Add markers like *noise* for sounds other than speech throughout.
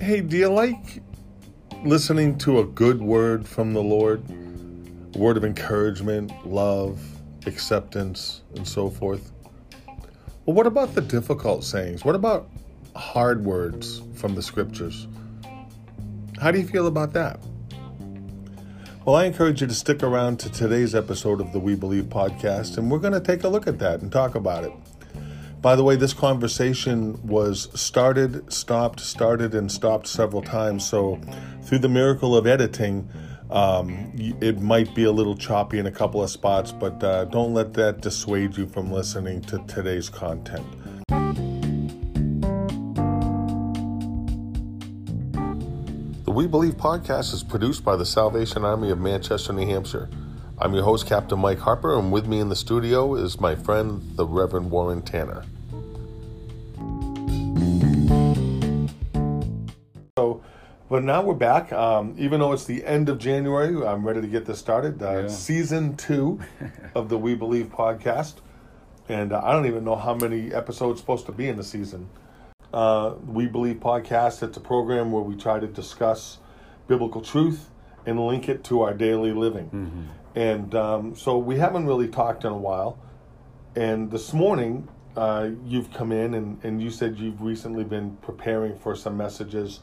Hey, do you like listening to a good word from the Lord? A word of encouragement, love, acceptance, and so forth? Well, what about the difficult sayings? What about hard words from the scriptures? How do you feel about that? Well, I encourage you to stick around to today's episode of the We Believe podcast, and we're going to take a look at that and talk about it. By the way, this conversation was started, stopped, started, and stopped several times. So, through the miracle of editing, um, it might be a little choppy in a couple of spots, but uh, don't let that dissuade you from listening to today's content. The We Believe podcast is produced by the Salvation Army of Manchester, New Hampshire. I'm your host, Captain Mike Harper, and with me in the studio is my friend, the Reverend Warren Tanner. So, but now we're back. Um, even though it's the end of January, I'm ready to get this started. Uh, Yeah. Season two *laughs* of the We Believe podcast. And uh, I don't even know how many episodes supposed to be in the season. Uh, we Believe podcast, it's a program where we try to discuss biblical truth and link it to our daily living. And um, so we haven't really talked in a while. And this morning, uh, you've come in and, and you said you've recently been preparing for some messages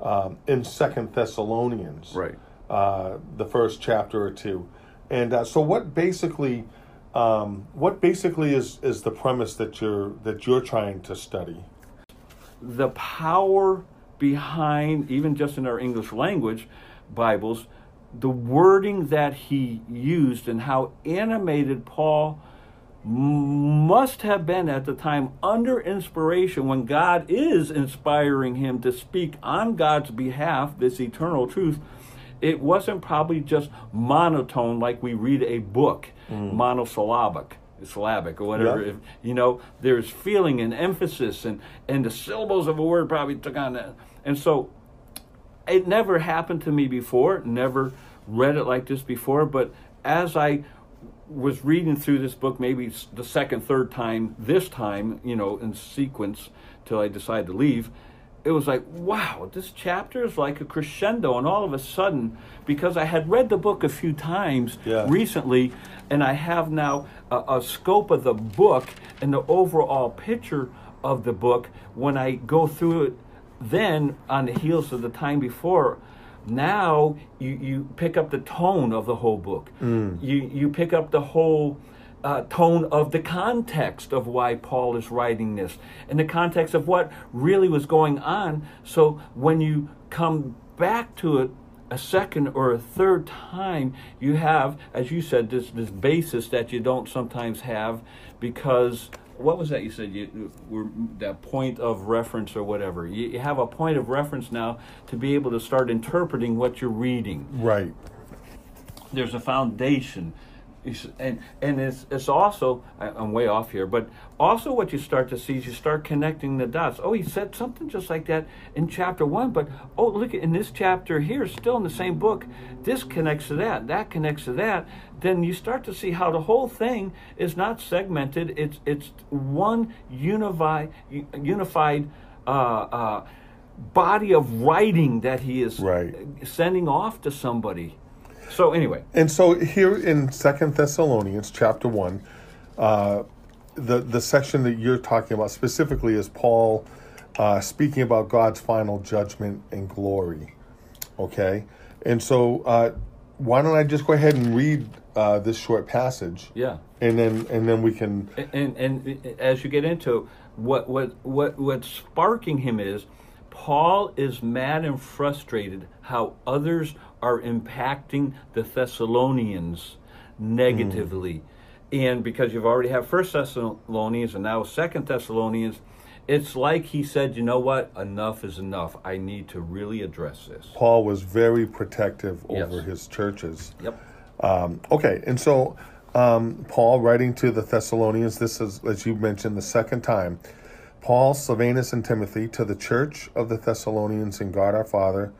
um, in Second Thessalonians, Right. Uh, the first chapter or two. And uh, so, what basically, um, what basically is, is the premise that you're that you're trying to study? The power behind, even just in our English language Bibles, the wording that he used and how animated Paul must have been at the time under inspiration when God is inspiring him to speak on God's behalf, this eternal truth. It wasn't probably just monotone like we read a book, mm. monosyllabic, syllabic, or whatever. Yeah. If, you know, there's feeling and emphasis, and, and the syllables of a word probably took on that. And so it never happened to me before, never read it like this before, but as I was reading through this book, maybe the second, third time, this time, you know, in sequence till I decided to leave, it was like, wow, this chapter is like a crescendo. And all of a sudden, because I had read the book a few times Yeah. recently, and I have now a, a scope of the book and the overall picture of the book, when I go through it then on the heels of the time before now you, you pick up the tone of the whole book. You you pick up the whole uh, tone of the context of why paul is writing this and the context of what really was going on. So when you come back to it a second or a third time you have as you said this this basis that you don't sometimes have because what was that you said you were that point of reference or whatever you, you have a point of reference now to be able to start interpreting what you're reading Right. there's a foundation and and it's it's also I'm way off here, but also what you start to see is you start connecting the dots. Oh, he said something just like that in chapter one, but oh, look in this chapter here, still in the same book, this connects to that, that connects to that. Then you start to see how the whole thing is not segmented. It's it's one unified unified uh, uh, body of writing that he is Right. sending off to somebody. So anyway, And so here in Second Thessalonians chapter one, uh, the the section that you're talking about specifically is Paul uh, speaking about God's final judgment and glory. Okay, and so uh, why don't I just go ahead and read uh, this short passage? yeah. and then and then we can and and as you get into what what what what's sparking him is Paul is mad and frustrated how others are impacting the Thessalonians negatively. And because you've already have First Thessalonians and now Second Thessalonians, it's like he said, you know what? Enough is enough. I need to really address this. Paul was very protective over Yes. his churches. Yep. Um, okay, and so um, Paul writing to the Thessalonians, this is, as you mentioned, the second time. Paul, Silvanus, and Timothy to the church of the Thessalonians in God our Father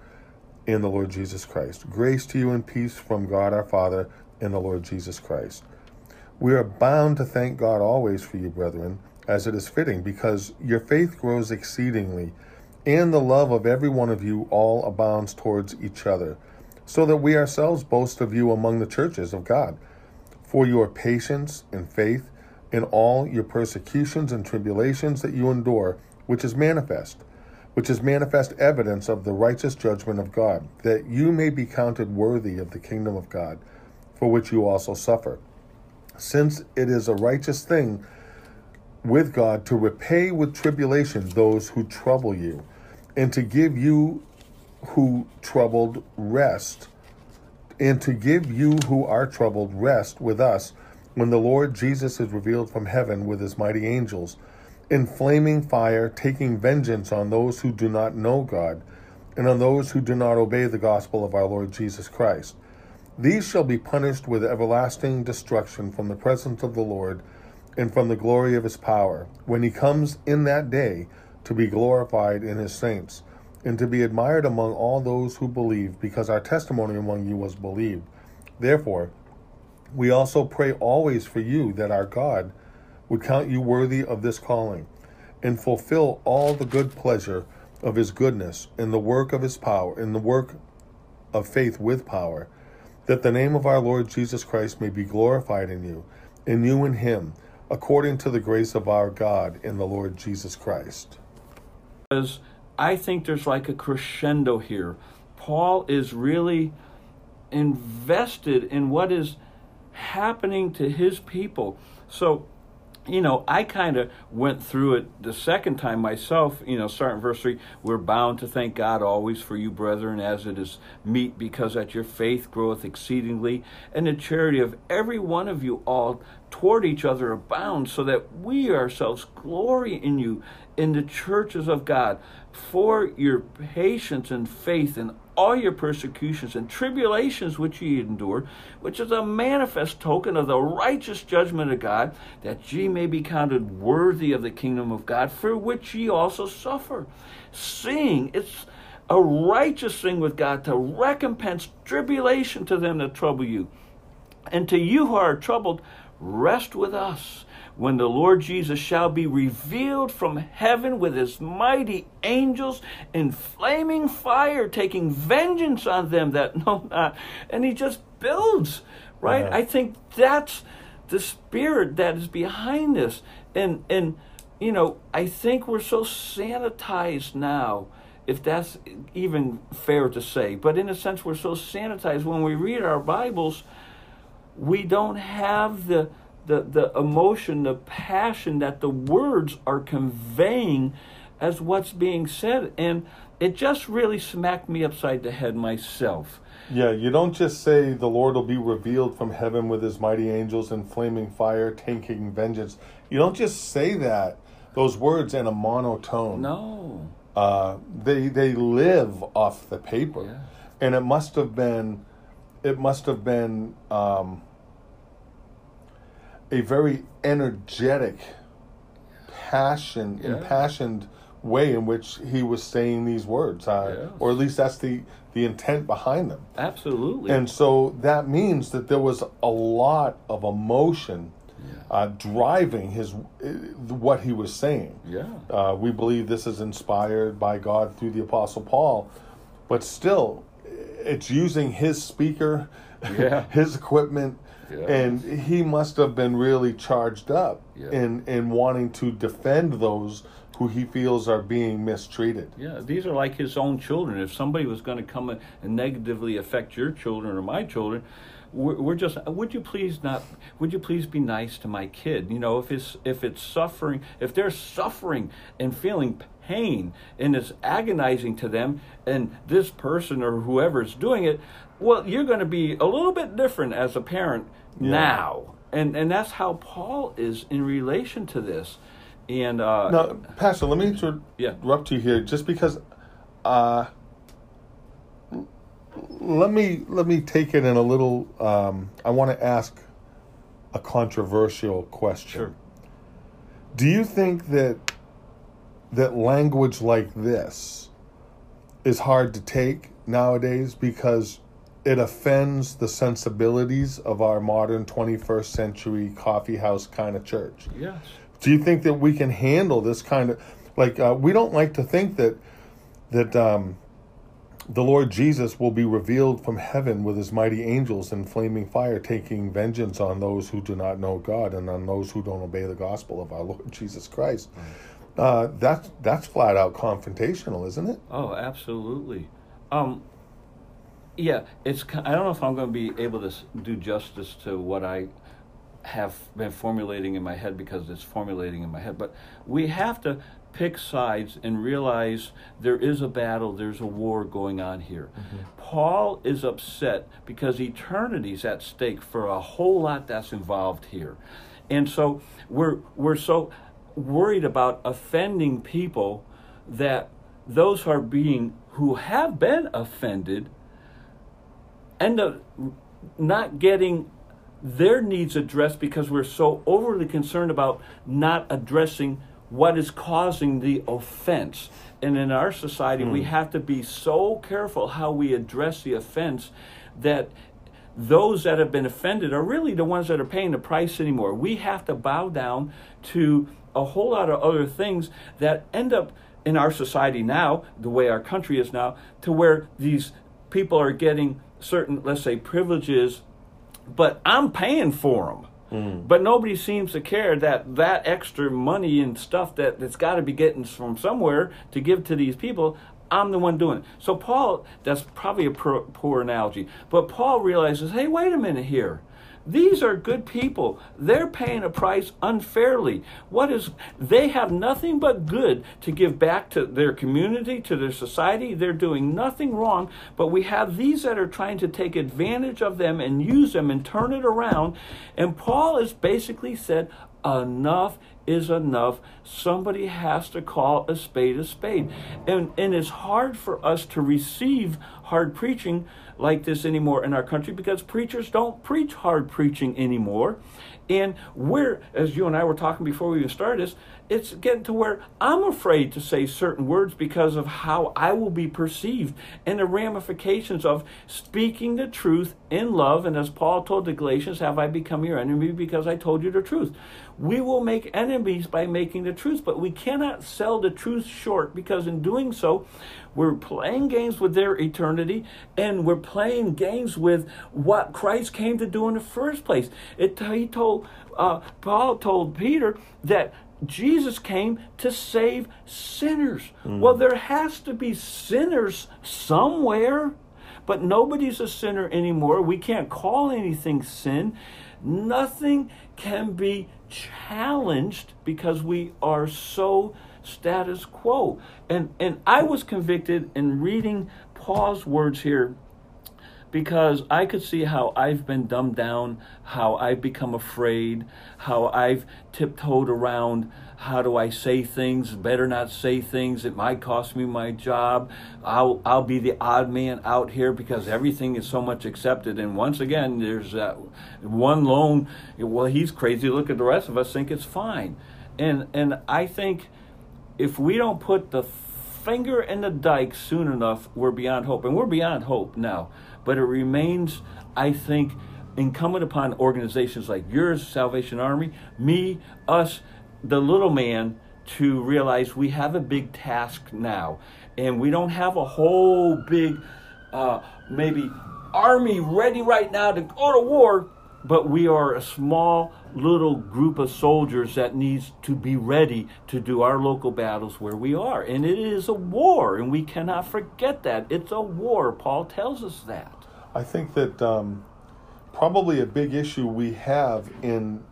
and the Lord Jesus Christ. Grace to you and peace from God our Father and the Lord Jesus Christ. We are bound to thank God always for you, brethren, as it is fitting, because your faith grows exceedingly, and the love of every one of you all abounds towards each other, so that we ourselves boast of you among the churches of God, for your patience and faith in all your persecutions and tribulations that you endure, which is manifest, which is manifest evidence of the righteous judgment of God, that you may be counted worthy of the kingdom of God, for which you also suffer. Since it is a righteous thing with God to repay with tribulation those who trouble you, and to give you who troubled rest, and to give you who are troubled rest with us when the Lord Jesus is revealed from heaven with his mighty angels, in flaming fire, taking vengeance on those who do not know God, and on those who do not obey the gospel of our Lord Jesus Christ. These shall be punished with everlasting destruction from the presence of the Lord and from the glory of his power, when he comes in that day to be glorified in his saints, and to be admired among all those who believe, because our testimony among you was believed. Therefore, we also pray always for you that our God would count you worthy of this calling, and fulfill all the good pleasure of his goodness in the work of his power, in the work of faith with power, that the name of our Lord Jesus Christ may be glorified in you, and you in him according to the grace of our God in the Lord Jesus Christ. Because I think there's like a crescendo here. Paul is really invested in what is happening to his people. So you know, I kind of went through it the second time myself, you know, starting verse 3. We're bound to thank God always for you, brethren, as it is meet, because that your faith groweth exceedingly, and the charity of every one of you all toward each other abounds, so that we ourselves glory in you in the churches of God for your patience and faith in all your persecutions and tribulations which ye endure, which is a manifest token of the righteous judgment of God, that ye may be counted worthy of the kingdom of God, for which ye also suffer. Seeing it's a righteous thing with God to recompense tribulation to them that trouble you. And to you who are troubled, rest with us when the Lord Jesus shall be revealed from heaven with his mighty angels in flaming fire, taking vengeance on them that *laughs* know not. And he just builds, right? I think that's the spirit that is behind this. And and you know, I think we're so sanitized now, if that's even fair to say. But in a sense, we're so sanitized when we read our Bibles, we don't have the the, the emotion, the passion that the words are conveying as what's being said. And it just really smacked me upside the head myself. Yeah, you don't just say the Lord will be revealed from heaven with his mighty angels in flaming fire, taking vengeance. You don't just say that, those words in a monotone. No. Uh, they they live off the paper. Yeah. And it must have been it must have been um, a very energetic, passion, yeah. impassioned way in which he was saying these words, uh, yes. or at least that's the the intent behind them. Absolutely. And so that means that there was a lot of emotion yeah. uh, driving his uh, what he was saying. Yeah. Uh, we believe this is inspired by God through the Apostle Paul, but still, it's using his speaker, yeah. *laughs* his equipment, and he must have been really charged up yeah. in in wanting to defend those who he feels are being mistreated. Yeah, these are like his own children. If somebody was going to come and negatively affect your children or my children, we're, we're just would you please not would you please be nice to my kid you know if it's if it's suffering if they're suffering and feeling pain and it's agonizing to them and this person or whoever is doing it well you're going to be a little bit different as a parent yeah. now and and that's how paul is in relation to this and uh now pastor let me interrupt yeah. you here just because uh let me let me take it in a little. Um, I want to ask a controversial question. Sure. Do you think that that language like this is hard to take nowadays because it offends the sensibilities of our modern 21st century coffee house kind of church? Yes. Do you think that we can handle this kind of like uh, we don't like to think that that um, the Lord Jesus will be revealed from heaven with his mighty angels in flaming fire, taking vengeance on those who do not know God and on those who don't obey the gospel of our Lord *laughs* Jesus Christ. Uh, that's that's flat out confrontational, isn't it? Oh, absolutely. Um, yeah, it's. I don't know if I'm going to be able to do justice to what I have been formulating in my head because it's formulating in my head. But we have to pick sides and realize there is a battle, there's a war going on here. Mm-hmm. Paul is upset because eternity's at stake for a whole lot that's involved here. And so we're we're so worried about offending people that those who are being who have been offended end up not getting their needs addressed because we're so overly concerned about not addressing what is causing the offense. And in our society, mm. we hmm. have to be so careful how we address the offense that those that have been offended are really the ones that are paying the price anymore. We have to bow down to a whole lot of other things that end up in our society now, the way our country is now, to where these people are getting certain, let's say, privileges, but I'm paying for them. Mm. But nobody seems to care that that extra money and stuff that that's got to be getting from somewhere to give to these people. I'm the one doing it. So Paul, that's probably a poor analogy, but Paul realizes, hey, wait a minute here. These are good people. They're paying a price unfairly. What is they have nothing but good to give back to their community, to their society. They're doing nothing wrong, but we have these that are trying to take advantage of them and use them and turn it around. And Paul has basically said, enough is enough. Somebody has to call a spade a spade. And, and it's hard for us to receive hard preaching like this anymore in our country because preachers don't preach hard preaching anymore. And we're, as you and I were talking before we even started this, it's getting to where I'm afraid to say certain words because of how I will be perceived and the ramifications of speaking the truth in love. And as Paul told the Galatians, have I become your enemy because I told you the truth? We will make enemies by making the truth, but we cannot sell the truth short because in doing so, we're playing games with their eternity and we're playing games with what Christ came to do in the first place. It, he told, uh, Paul told Peter that Jesus came to save sinners. Mm. Well, there has to be sinners somewhere, but nobody's a sinner anymore. We can't call anything sin. Nothing can be challenged because we are so status quo. And and I was convicted in reading Paul's words here because I could see how I've been dumbed down, how I've become afraid, how I've tiptoed around how do I say things, better not say things, it might cost me my job. I'll I'll be the odd man out here because everything is so much accepted. And once again, there's that one lone, well, he's crazy. Look at the rest of us think it's fine. And and I think if we don't put the finger in the dike soon enough, we're beyond hope. And we're beyond hope now. But it remains, I think, incumbent upon organizations like yours, Salvation Army, me, us, the little man, to realize we have a big task now. And we don't have a whole big, uh, maybe, army ready right now to go to war, but we are a small little group of soldiers that needs to be ready to do our local battles where we are. And it is a war, and we cannot forget that. It's a war. Paul tells us that. I think that um, probably a big issue we have in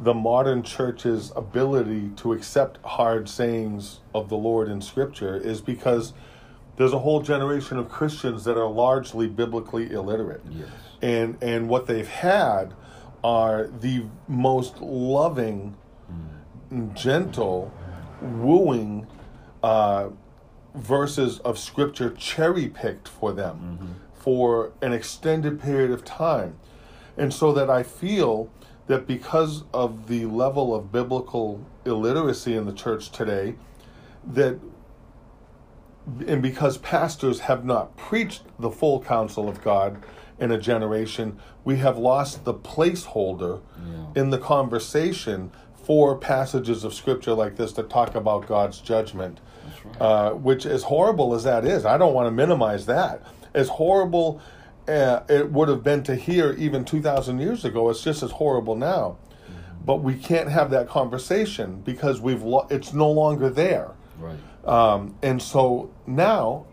the modern church's ability to accept hard sayings of the Lord in Scripture is because there's a whole generation of Christians that are largely biblically illiterate. Yes. And and what they've had are the most loving, mm. gentle, wooing uh, verses of Scripture cherry picked for them mm-hmm. for an extended period of time. And so that I feel that because of the level of biblical illiteracy in the church today, that and because pastors have not preached the full counsel of God in a generation, we have lost the placeholder yeah. in the conversation for passages of scripture like this that talk about God's judgment, right. uh, which, as horrible as that is, I don't want to minimize that. As horrible uh, it would have been to hear even 2,000 years ago, it's just as horrible now. But we can't have that conversation because we've lo- it's no longer there. Right. Um, and so now,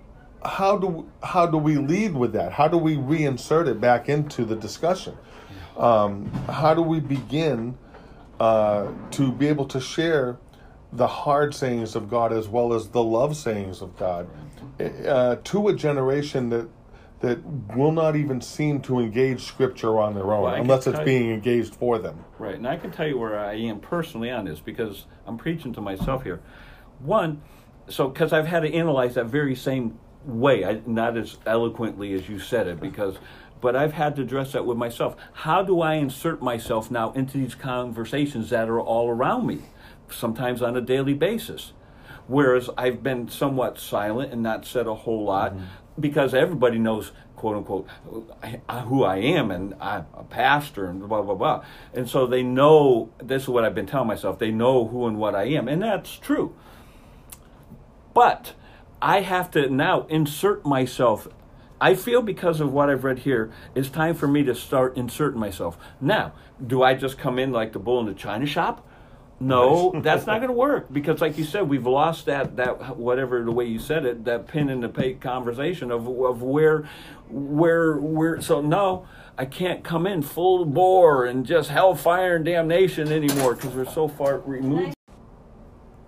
how do how do we lead with that? How do we reinsert it back into the discussion? Um, how do we begin uh, to be able to share the hard sayings of God as well as the love sayings of God uh, to a generation that that will not even seem to engage Scripture on their own Well, unless it's tell you- being engaged for them. Right, and I can tell you where I am personally on this because I'm preaching to myself here. One, so because I've had to analyze that very same way, I, not as eloquently as you said it, because, but I've had to address that with myself. How do I insert myself now into these conversations that are all around me, sometimes on a daily basis? Whereas I've been somewhat silent and not said a whole lot mm-hmm. Because everybody knows, quote unquote, who I am and I'm a pastor and blah, blah, blah. And so they know this is what I've been telling myself. They know who and what I am. And that's true. But I have to now insert myself. I feel because of what I've read here, it's time for me to start inserting myself. Now, do I just come in like the bull in the china shop? No, that's not *laughs* going to work because, like you said, we've lost that that whatever the way you said it, that pin in the pay conversation of of where, where, where. So no, I can't come in full bore and just hellfire and damnation anymore because we're so far removed.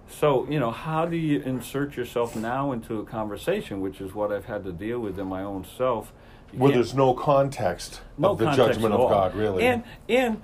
So, you know, how do you insert yourself now into a conversation, which is what I've had to deal with in my own self? You Where there's no context no of the context judgment of. God, really. And and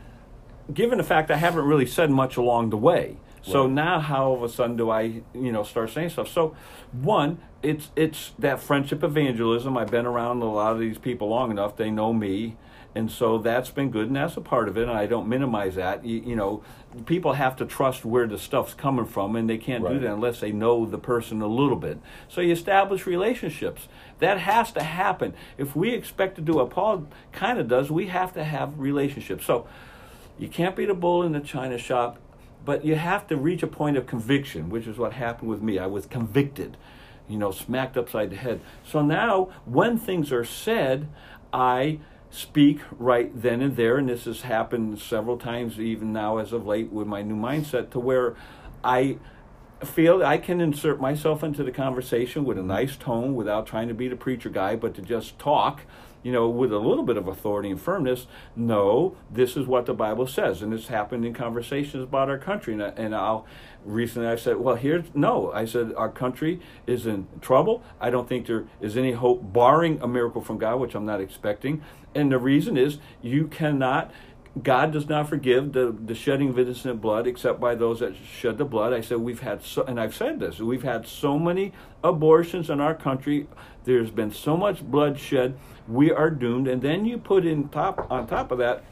given the fact I haven't really said much along the way, so Right. now how all of a sudden do I, you know, start saying stuff? So, one, it's it's that friendship evangelism. I've been around a lot of these people long enough; they know me, and so that's been good, and that's a part of it. And I don't minimize that. You, you know, people have to trust where the stuff's coming from, and they can't do that unless they know the person a little bit. So you establish relationships. That has to happen. If we expect to do what Paul kind of does, we have to have relationships. So you can't be the bull in the china shop, but you have to reach a point of conviction, which is what happened with me. I was convicted, you know, smacked upside the head. So now, when things are said, I speak right then and there, and this has happened several times, even now as of late, with my new mindset, to where I feel I can insert myself into the conversation with a nice tone without trying to be the preacher guy, but to just talk, you know, with a little bit of authority and firmness. No, this is what the Bible says, and it's happened in conversations about our country. And, I, and I'll recently I said, well, here's no. I said our country is in trouble. I don't think there is any hope, barring a miracle from God, which I'm not expecting. And the reason is you cannot. God does not forgive the, the shedding of innocent blood except by those that shed the blood. I said we've had so, and I've said this, we've had so many abortions in our country. There's been so much bloodshed. We are doomed. And then you put in top on top of that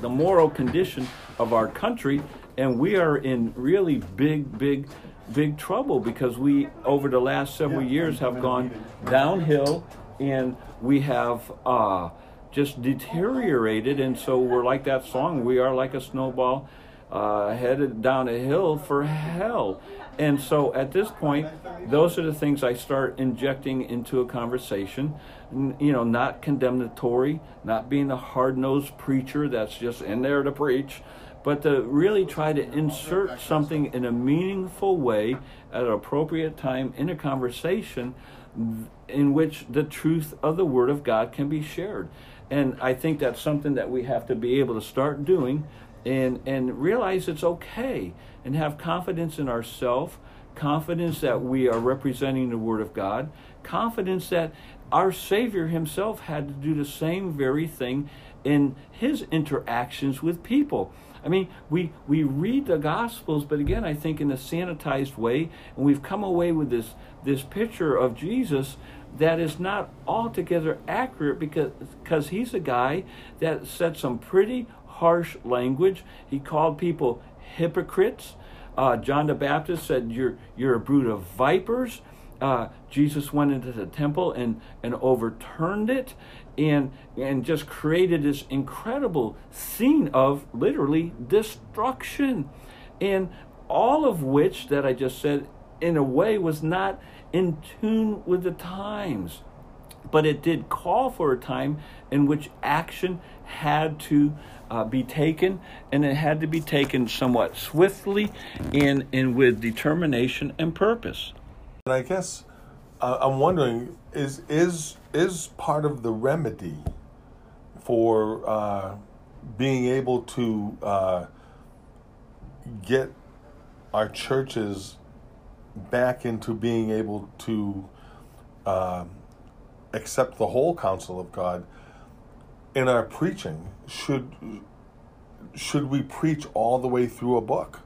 the moral condition of our country, and we are in really big, big, big trouble because we, over the last several years, have gone downhill, and we have uh, just deteriorated. And so we're like that song: "We are like a snowball uh, headed down a hill for hell." And so at this point, those are the things I start injecting into a conversation. You know, not condemnatory, not being a hard nosed preacher that's just in there to preach, but to really try to insert something in a meaningful way at an appropriate time in a conversation in which the truth of the Word of God can be shared. And I think that's something that we have to be able to start doing and, and realize it's okay and have confidence in ourselves, confidence that we are representing the Word of God, confidence that our Savior Himself had to do the same very thing in His interactions with people. I mean, we, we read the Gospels, but again, I think in a sanitized way, and we've come away with this, this picture of Jesus that is not altogether accurate because, because he's a guy that said some pretty harsh language. He called people hypocrites. Uh, John the Baptist said, "You're you're a brood of vipers." Uh, Jesus went into the temple and and overturned it, and and just created this incredible scene of literally destruction. and all of which that I just said, in a way, was not in tune with the times. But it did call for a time in which action had to uh, be taken, and it had to be taken somewhat swiftly and, and with determination and purpose. And I guess uh, I'm wondering is is is part of the remedy for uh, being able to uh, get our churches back into being able to um, accept the whole counsel of God in our preaching should should we preach all the way through a book?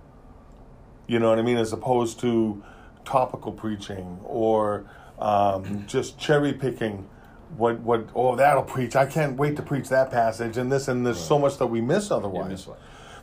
You know what I mean? As opposed to topical preaching or um, just cherry picking what what oh that'll preach. I can't wait to preach that passage and this and there's right. so much that we miss otherwise.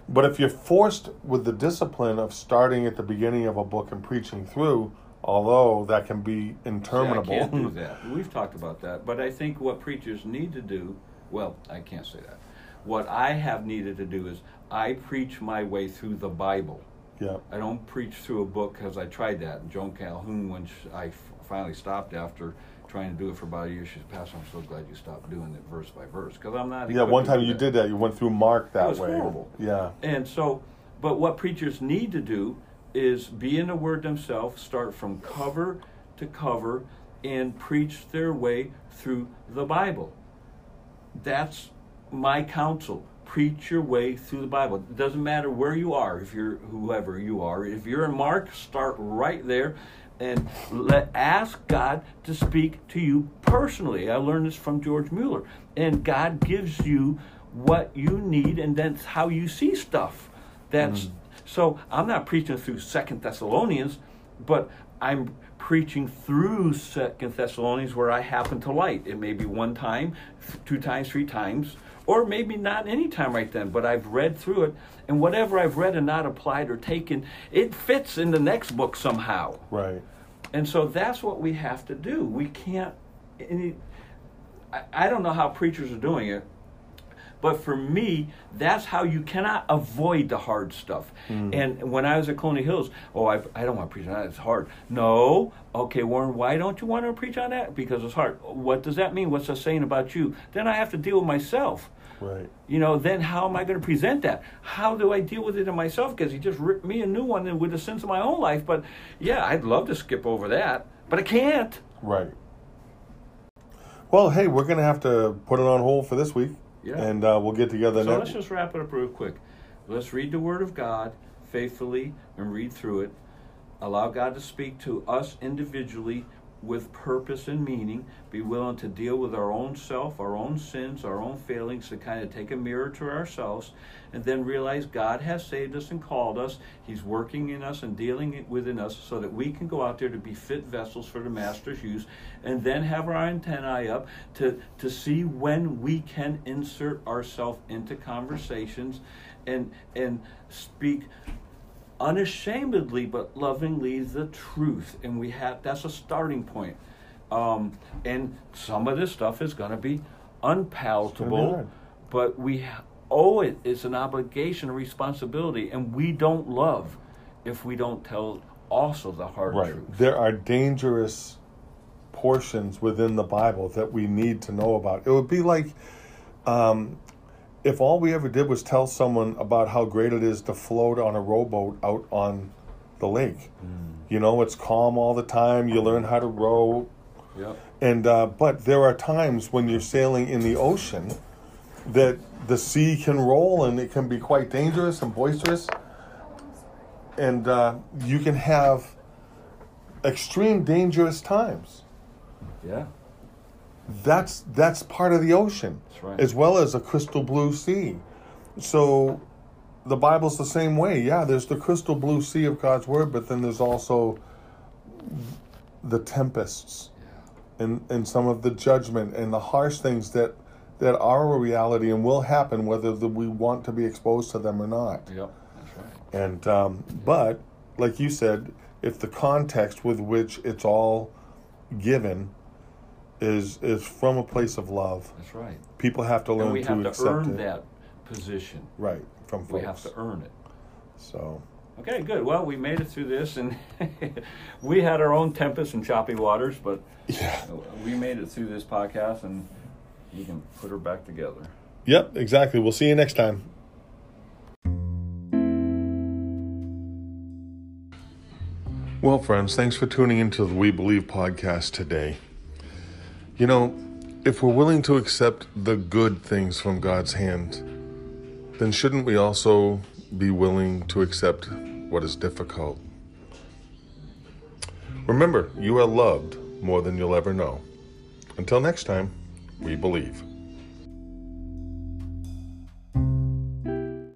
but if you're forced with the discipline of starting at the beginning of a book and preaching through, although that can be interminable. Yeah, I can't do *laughs* that. We've talked about that. But I think what preachers need to do, well, I can't say that. What I have needed to do is I preach my way through the Bible. Yeah. I don't preach through a book because I tried that. And Joan Calhoun, when I finally stopped after trying to do it for about a year. She said, Pastor, I'm so glad you stopped doing it verse by verse because I'm not. Yeah, one time you that. did that. You went through Mark that it was way. Horrible. Yeah. And so, but what preachers need to do is be in the Word themselves, start from cover to cover, and preach their way through the Bible. That's my counsel. Preach your way through the Bible. It doesn't matter where you are, if you're whoever you are. If you're in Mark, start right there and let ask God to speak to you personally. I learned this from George Mueller. And God gives you what you need and that's how you see stuff. That's mm. So I'm not preaching through Second Thessalonians, but I'm preaching through Second Thessalonians where I happen to light. It may be one time, two times, three times, or maybe not any time right then, but I've read through it, and whatever I've read and not applied or taken, it fits in the next book somehow. Right. And so that's what we have to do. We can't. Any, I, I don't know how preachers are doing it, but for me, that's how you cannot avoid the hard stuff. Mm. And when I was at Colonial Hills, oh, I, I don't want to preach on that. It's hard. No. Okay, Warren, why don't you want to preach on that? Because it's hard. What does that mean? What's that saying about you? Then I have to deal with myself. Right. You know, then how am I going to present that? How do I deal with it in myself? Because he just ripped me a new one with the sins of my own life. But yeah, I'd love to skip over that, but I can't. Right. Well, hey, we're going to have to put it on hold for this week. Yeah. And uh, we'll get together so let's just wrap it up real quick. Let's read the Word of God faithfully and read through it. Allow God to speak to us individually with purpose and meaning, be willing to deal with our own self, our own sins, our own failings, to kind of take a mirror to ourselves, and then realize God has saved us and called us. He's working in us and dealing within us so that we can go out there to be fit vessels for the Master's use, and then have our antennae up to, to see when we can insert ourselves into conversations and, and speak unashamedly but lovingly the truth and we have that's a starting point. Um, and some of this stuff is going to be unpalatable but we owe it it's an obligation a responsibility and we don't love if we don't tell also the hard right. truth. There are dangerous portions within the bible that we need to know about. It would be like um, if all we ever did was tell someone about how great it is to float on a rowboat out on the lake, mm. you know, it's calm all the time. You learn how to row. Yep. And uh, but there are times when you're sailing in the ocean that the sea can roll and it can be quite dangerous and boisterous, and uh, you can have extreme dangerous times. Yeah that's that's part of the ocean right. as well as a crystal blue sea so the bible's the same way yeah there's the crystal blue sea of god's word but then there's also the tempests yeah. and and some of the judgment and the harsh things that that are a reality and will happen whether the, we want to be exposed to them or not yep that's right and um, but like you said if the context with which it's all given is is from a place of love. That's right. People have to learn and we to have to earn it. that position. Right from folks. We have to earn it. So, Okay, good. Well, we made it through this, and *laughs* we had our own tempest and choppy waters, but Yeah. we made it through this podcast, and you can put her back together. Yep, exactly. We'll see you next time. Well, friends, thanks for tuning into the We Believe podcast today. You know, if we're willing to accept the good things from God's hand, then shouldn't we also be willing to accept what is difficult? Remember, you are loved more than you'll ever know. Until next time, we believe.